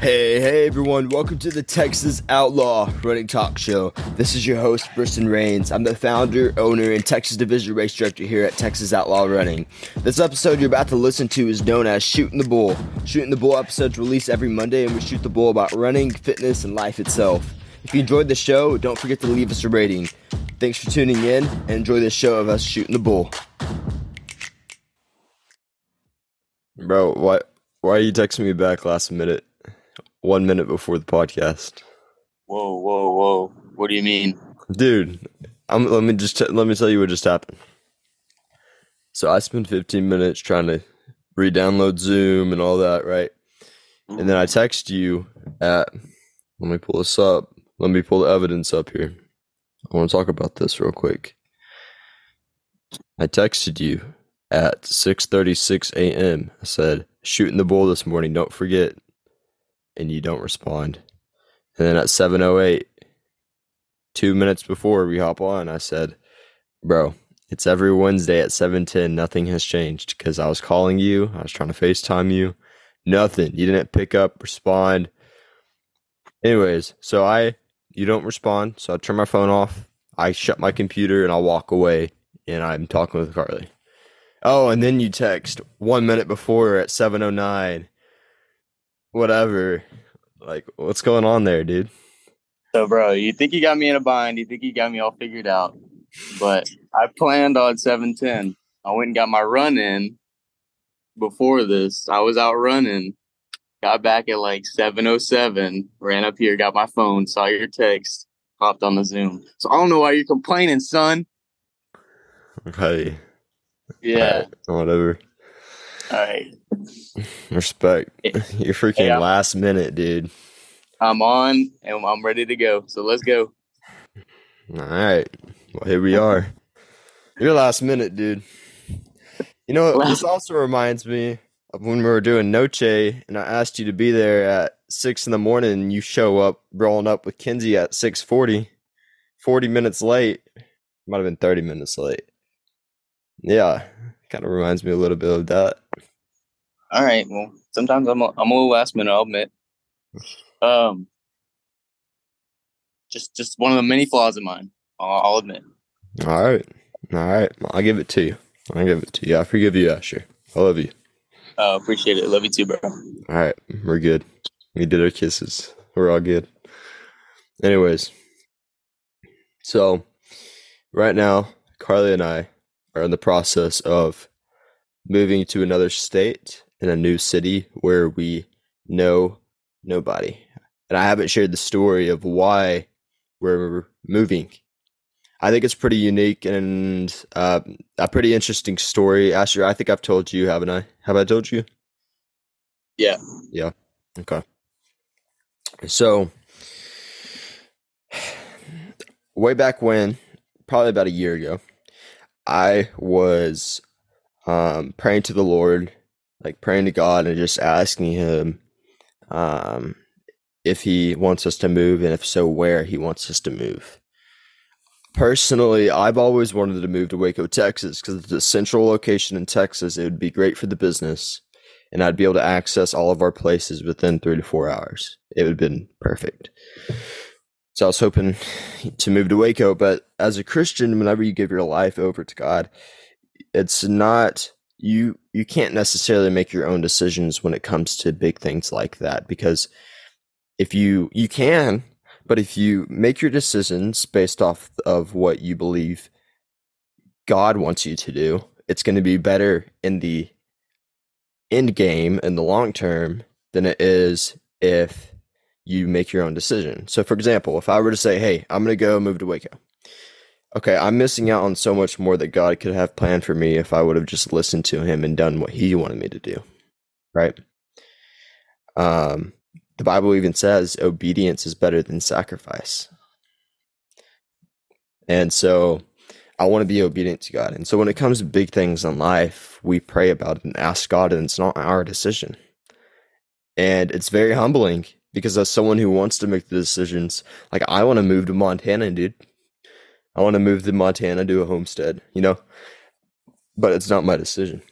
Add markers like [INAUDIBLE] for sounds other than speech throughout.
Hey, hey everyone, welcome to the Texas Outlaw Running Talk Show. This is your host, Briston Rains. I'm the founder, owner, and Texas Division Race Director here at Texas Outlaw Running. This episode you're about to listen to is known as Shooting the Bull. Shooting the Bull episodes release every Monday, and we shoot the bull about running, fitness, and life itself. If you enjoyed the show, don't forget to leave us a rating. Thanks for tuning in, and enjoy this show of us shooting the bull. Bro, why, why are you texting me back last minute? One minute before the podcast. Whoa, whoa, whoa! What do you mean, dude? I'm, let me just t- let me tell you what just happened. So I spent 15 minutes trying to re-download Zoom and all that, right? And then I mm-hmm. text you at. Let me pull this up. Let me pull the evidence up here. I want to talk about this real quick. I texted you at 6:36 a.m. I said, "Shooting the bull this morning. Don't forget and you don't respond. And then at 7:08, 2 minutes before we hop on, I said, "Bro, it's every Wednesday at 7:10. Nothing has changed cuz I was calling you, I was trying to FaceTime you. Nothing. You didn't pick up, respond. Anyways, so I you don't respond, so I turn my phone off. I shut my computer and I walk away and I'm talking with Carly. Oh, and then you text 1 minute before at 7:09 whatever. Like, what's going on there, dude? So, bro, you think you got me in a bind? You think you got me all figured out? But I planned on seven ten. I went and got my run in before this. I was out running. Got back at like seven oh seven. Ran up here, got my phone, saw your text, hopped on the Zoom. So I don't know why you're complaining, son. Okay. Yeah. Right, whatever. All right. [LAUGHS] Respect. [LAUGHS] You're freaking last minute, dude. I'm on and I'm ready to go. So let's go. All right. Well, here we are. [LAUGHS] You're last minute, dude. You know, this also reminds me of when we were doing Noche and I asked you to be there at six in the morning and you show up rolling up with Kinsey at 640, 40 minutes late. Might have been 30 minutes late. Yeah. Kind of reminds me a little bit of that. All right. Well, sometimes I'm a, I'm a little last minute. I'll admit. Um, just just one of the many flaws of mine. I'll, I'll admit. All right. All right. I'll give it to you. I'll give it to you. I forgive you, Asher. I love you. Oh, appreciate it. Love you too, bro. All right. We're good. We did our kisses. We're all good. Anyways, so right now, Carly and I are in the process of moving to another state in a new city where we know nobody. And I haven't shared the story of why we're moving. I think it's pretty unique and uh, a pretty interesting story. Asher, I think I've told you, haven't I? Have I told you? Yeah. Yeah. Okay. So, way back when, probably about a year ago, I was um, praying to the Lord, like praying to God and just asking Him um, if He wants us to move, and if so, where He wants us to move. Personally, I've always wanted to move to Waco, Texas, because it's a central location in Texas. It would be great for the business, and I'd be able to access all of our places within three to four hours. It would have been perfect. So I was hoping to move to Waco, but as a Christian, whenever you give your life over to God, it's not you you can't necessarily make your own decisions when it comes to big things like that because if you you can, but if you make your decisions based off of what you believe God wants you to do, it's going to be better in the end game in the long term than it is if you make your own decision. So, for example, if I were to say, hey, I'm going to go move to Waco, okay, I'm missing out on so much more that God could have planned for me if I would have just listened to Him and done what He wanted me to do, right? Um, the Bible even says obedience is better than sacrifice. And so I want to be obedient to God. And so when it comes to big things in life, we pray about it and ask God, and it's not our decision. And it's very humbling because as someone who wants to make the decisions, like I want to move to Montana, dude. I want to move to Montana, do a homestead, you know, but it's not my decision.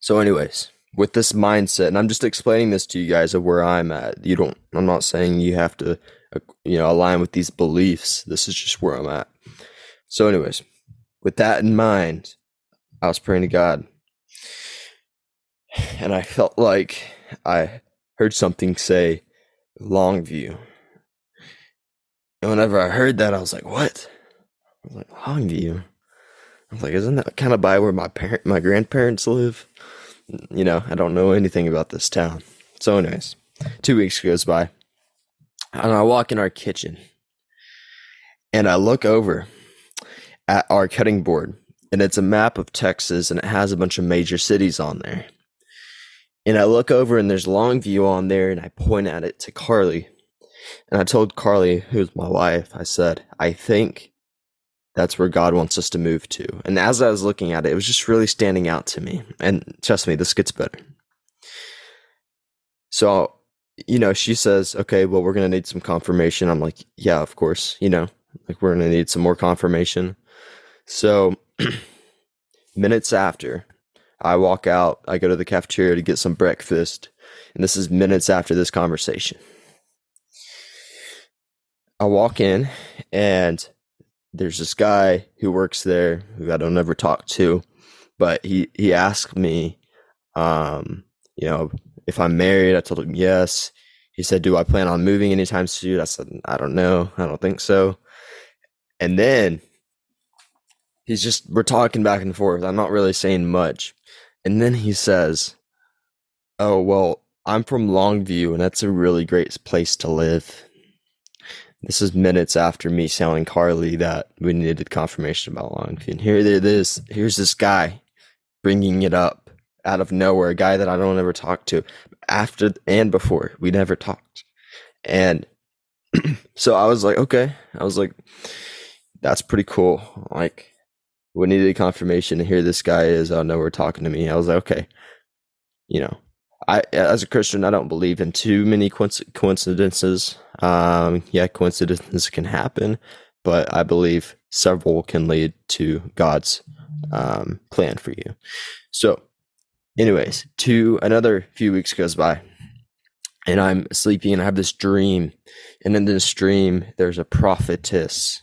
So, anyways, with this mindset, and I'm just explaining this to you guys of where I'm at. You don't. I'm not saying you have to, uh, you know, align with these beliefs. This is just where I'm at. So, anyways, with that in mind, I was praying to God, and I felt like I heard something say Longview. And whenever I heard that, I was like, "What?" I was like, "Longview." I was like, "Isn't that kind of by where my parent, my grandparents live?" You know, I don't know anything about this town. So, anyways, two weeks goes by, and I walk in our kitchen, and I look over at our cutting board, and it's a map of Texas, and it has a bunch of major cities on there. And I look over, and there's Longview on there, and I point at it to Carly, and I told Carly, who's my wife, I said, I think that's where God wants us to move to. And as I was looking at it, it was just really standing out to me. And trust me, this gets better. So, you know, she says, okay, well, we're going to need some confirmation. I'm like, yeah, of course, you know, like we're going to need some more confirmation. So, [CLEARS THROAT] minutes after, I walk out, I go to the cafeteria to get some breakfast. And this is minutes after this conversation. I walk in and there's this guy who works there who I don't ever talk to, but he he asked me, um, you know, if I'm married. I told him yes. He said, "Do I plan on moving anytime soon?" I said, "I don't know. I don't think so." And then he's just we're talking back and forth. I'm not really saying much, and then he says, "Oh well, I'm from Longview, and that's a really great place to live." This is minutes after me telling Carly that we needed confirmation about Longview. And here it is. Here's this guy bringing it up out of nowhere, a guy that I don't ever talk to after and before. We never talked. And [CLEARS THROAT] so I was like, okay. I was like, that's pretty cool. Like, we needed confirmation. And here this guy is out of nowhere talking to me. I was like, okay. You know, I as a Christian, I don't believe in too many coincidences. Um, yeah, coincidences can happen, but I believe several can lead to God's um, plan for you. So, anyways, to another few weeks goes by, and I'm sleeping, and I have this dream, and in this dream, there's a prophetess.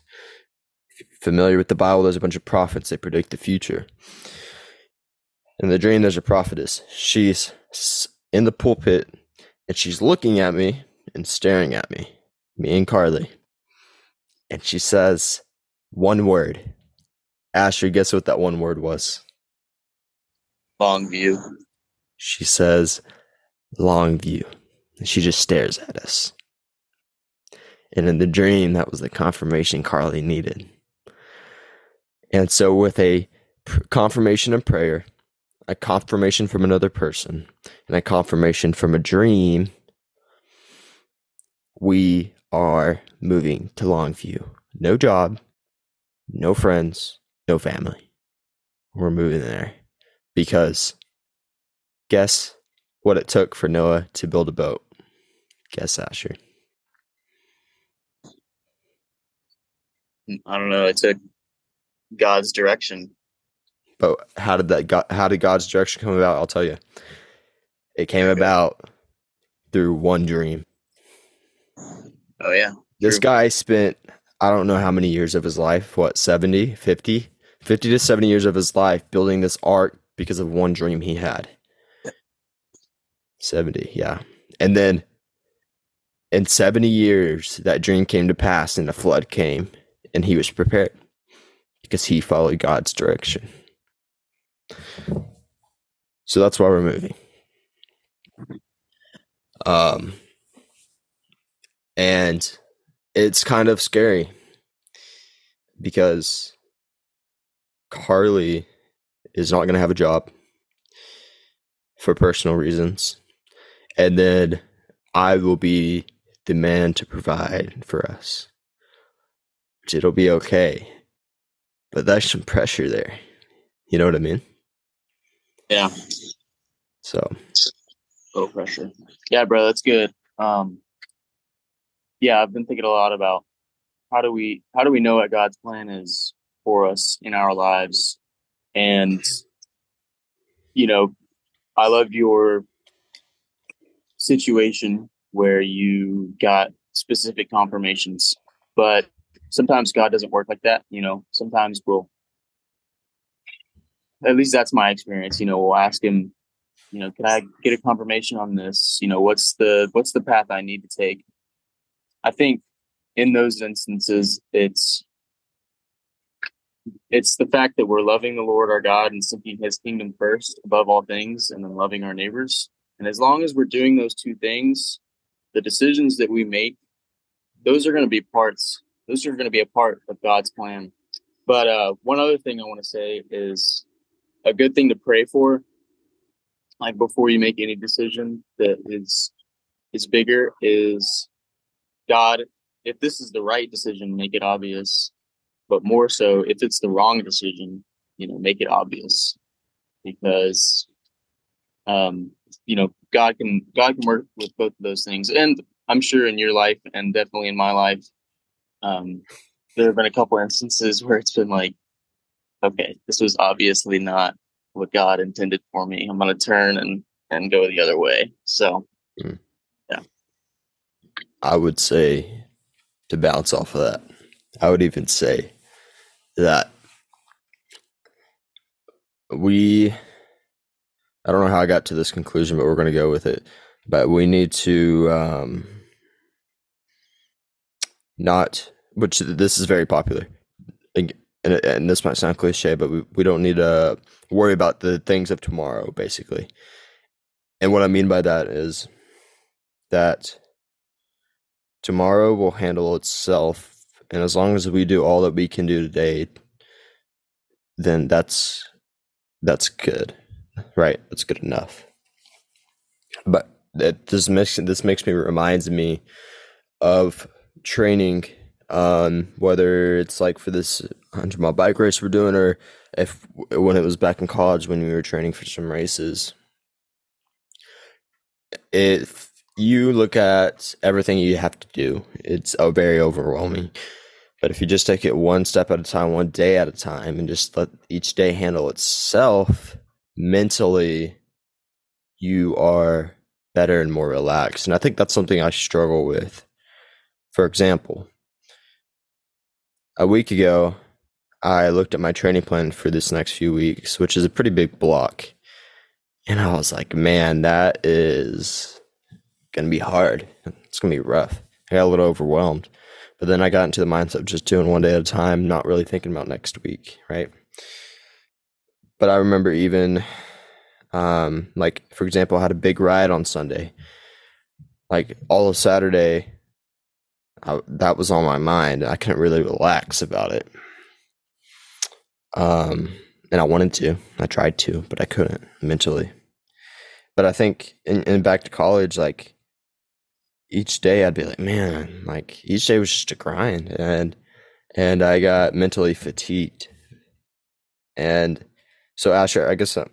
Familiar with the Bible? There's a bunch of prophets. They predict the future. In the dream, there's a prophetess. She's in the pulpit and she's looking at me and staring at me, me and Carly. And she says one word. Asher, guess what that one word was? Long view. She says, long view. And she just stares at us. And in the dream, that was the confirmation Carly needed. And so, with a confirmation and prayer, a confirmation from another person and a confirmation from a dream, we are moving to Longview. No job, no friends, no family. We're moving there because guess what it took for Noah to build a boat? Guess Asher. I don't know. It took God's direction. But how did that God, how did God's direction come about? I'll tell you. It came about through one dream. Oh yeah. This True. guy spent I don't know how many years of his life, what, 70, 50? 50 to 70 years of his life building this ark because of one dream he had. 70, yeah. And then in 70 years, that dream came to pass and a flood came and he was prepared because he followed God's direction. So that's why we're moving. Um, and it's kind of scary because Carly is not going to have a job for personal reasons. And then I will be the man to provide for us. Which it'll be okay. But there's some pressure there. You know what I mean? Yeah. So low pressure. Yeah, bro, that's good. Um yeah, I've been thinking a lot about how do we how do we know what God's plan is for us in our lives? And you know, I love your situation where you got specific confirmations, but sometimes God doesn't work like that. You know, sometimes we'll, at least that's my experience. You know, we'll ask Him, you know, can I get a confirmation on this? You know, what's the what's the path I need to take? I think in those instances, it's it's the fact that we're loving the Lord our God and seeking His kingdom first above all things, and then loving our neighbors. And as long as we're doing those two things, the decisions that we make, those are going to be parts. Those are going to be a part of God's plan. But uh, one other thing I want to say is a good thing to pray for, like before you make any decision that is is bigger, is God. If this is the right decision, make it obvious but more so if it's the wrong decision, you know, make it obvious because um, you know, God can God can work with both of those things. And I'm sure in your life and definitely in my life, um, there have been a couple instances where it's been like, okay, this was obviously not what God intended for me. I'm gonna turn and and go the other way. So mm. yeah. I would say to bounce off of that, I would even say that we I don't know how I got to this conclusion, but we're going to go with it. But we need to um, not, which this is very popular, and, and this might sound cliche, but we, we don't need to worry about the things of tomorrow, basically. And what I mean by that is that tomorrow will handle itself and as long as we do all that we can do today, then that's that's good, right? That's good enough. But this makes this makes me reminds me of training um, whether it's like for this 100 mile bike race we're doing or if when it was back in college when we were training for some races if you look at everything you have to do it's a very overwhelming but if you just take it one step at a time, one day at a time, and just let each day handle itself, mentally, you are better and more relaxed. And I think that's something I struggle with. For example, a week ago, I looked at my training plan for this next few weeks, which is a pretty big block. And I was like, man, that is going to be hard. It's going to be rough. I got a little overwhelmed. But then I got into the mindset of just doing one day at a time, not really thinking about next week, right? But I remember even, um, like for example, I had a big ride on Sunday. Like all of Saturday, I, that was on my mind. I couldn't really relax about it. Um, and I wanted to. I tried to, but I couldn't mentally. But I think in, in back to college, like each day I'd be like, man, like each day was just a grind, and and I got mentally fatigued. And so, Asher, I guess uh,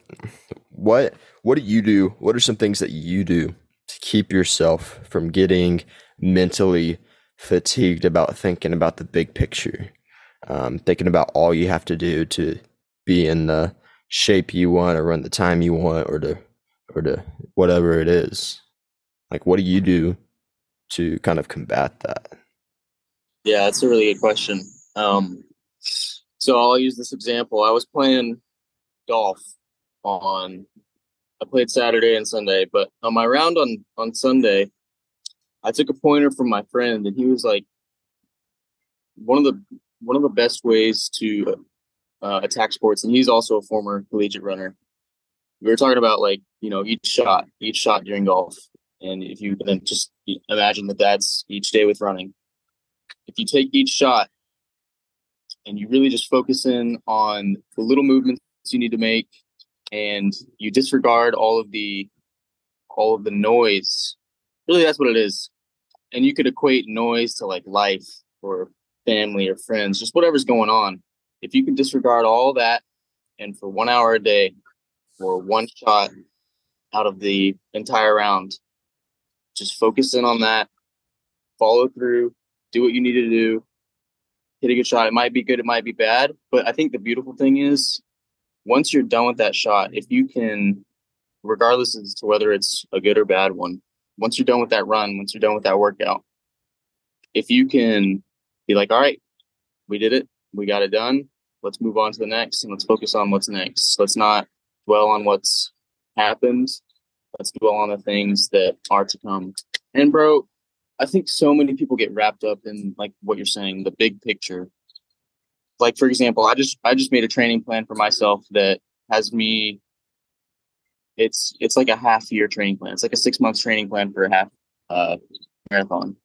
what what do you do? What are some things that you do to keep yourself from getting mentally fatigued about thinking about the big picture, um, thinking about all you have to do to be in the shape you want, or run the time you want, or to or to whatever it is. Like, what do you do to kind of combat that? Yeah, that's a really good question. Um, so I'll use this example. I was playing golf on I played Saturday and Sunday, but on my round on on Sunday, I took a pointer from my friend, and he was like, one of the one of the best ways to uh, attack sports, and he's also a former collegiate runner. We were talking about like you know each shot, each shot during golf, and if you can just imagine that that's each day with running. If you take each shot and you really just focus in on the little movements you need to make and you disregard all of the all of the noise really that's what it is and you could equate noise to like life or family or friends just whatever's going on if you can disregard all that and for one hour a day or one shot out of the entire round just focus in on that, follow through, do what you need to do, hit a good shot. It might be good, it might be bad, but I think the beautiful thing is once you're done with that shot, if you can regardless as to whether it's a good or bad one, once you're done with that run, once you're done with that workout, if you can be like, all right, we did it, we got it done, let's move on to the next and let's focus on what's next. Let's not dwell on what's happened. Let's dwell on the things that are to come. And bro, I think so many people get wrapped up in like what you're saying, the big picture. Like for example, I just I just made a training plan for myself that has me it's it's like a half year training plan. It's like a six months training plan for a half uh, marathon,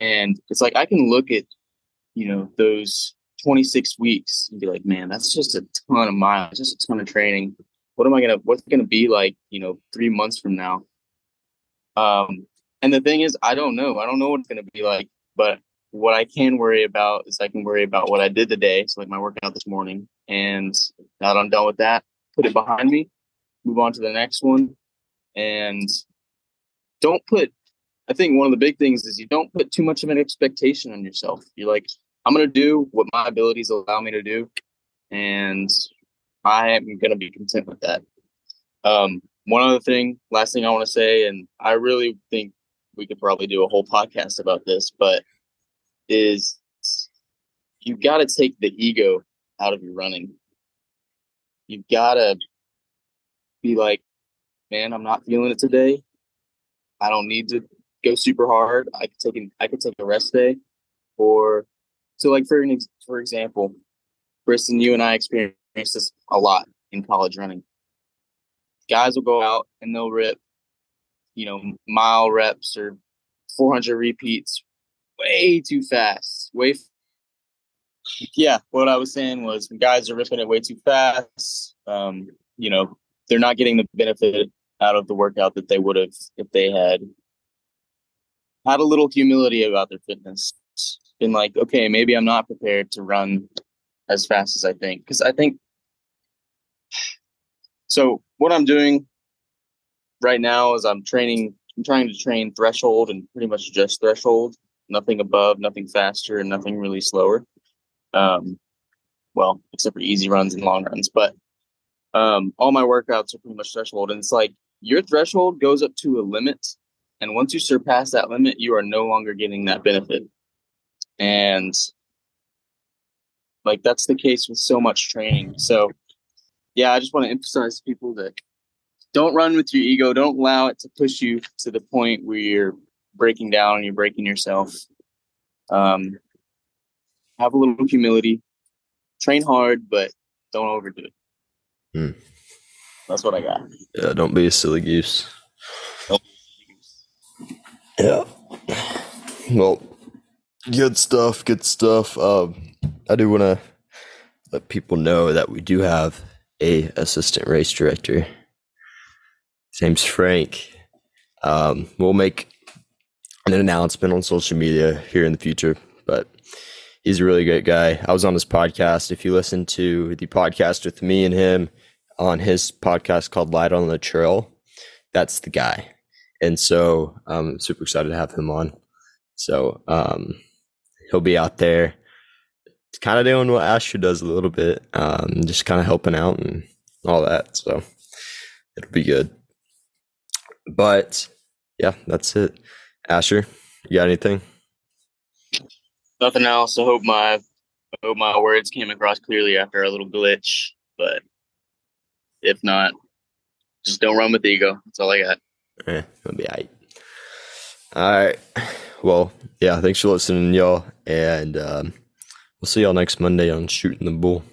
and it's like I can look at you know those 26 weeks and be like, man, that's just a ton of miles, just a ton of training. What am I gonna what's gonna be like, you know, three months from now? Um, and the thing is, I don't know. I don't know what it's gonna be like, but what I can worry about is I can worry about what I did today. So like my workout this morning. And now that I'm done with that, put it behind me move on to the next one. And don't put i think one of the big things is you don't put too much of an expectation on yourself. You're like i'm going to do what my abilities allow me to do and i am going to be content with that. Um, one other thing last thing i want to say and i really think we could probably do a whole podcast about this but is you got to take the ego out of your running. You've got to be like, man, I'm not feeling it today. I don't need to go super hard. I could take an, I could take a rest day, or so like for an ex- for example, Briston, you and I experienced this a lot in college running. Guys will go out and they'll rip, you know, mile reps or 400 repeats way too fast. Way, f- yeah. What I was saying was, guys are ripping it way too fast. Um, you know, they're not getting the benefit out of the workout that they would have if they had had a little humility about their fitness. Been like, okay, maybe I'm not prepared to run as fast as I think. Because I think [SIGHS] so. What I'm doing right now is I'm training. I'm trying to train threshold and pretty much just threshold. Nothing above, nothing faster, and nothing really slower. Um, well, except for easy runs and long runs. But um, all my workouts are pretty much threshold. And it's like your threshold goes up to a limit. And once you surpass that limit, you are no longer getting that benefit. And like that's the case with so much training. So yeah, I just want to emphasize to people that don't run with your ego. Don't allow it to push you to the point where you're breaking down and you're breaking yourself. Um, have a little humility. Train hard, but don't overdo it. Hmm. That's what I got. Yeah, don't be a silly goose. Nope. Yeah. Well, good stuff. Good stuff. Um, I do want to let people know that we do have a assistant race director. His name's Frank. Um, we'll make an announcement on social media here in the future, but he's a really great guy. I was on his podcast. If you listen to the podcast with me and him, on his podcast called Light on the Trail. That's the guy. And so I'm super excited to have him on. So um, he'll be out there kind of doing what Asher does a little bit, um, just kind of helping out and all that. So it'll be good. But yeah, that's it. Asher, you got anything? Nothing else. I hope my I hope my words came across clearly after a little glitch. But if not, just don't run with ego. That's all I got. Eh, it'll be all right. All right. Well, yeah, thanks for listening, y'all. And um, we'll see y'all next Monday on Shooting the Bull.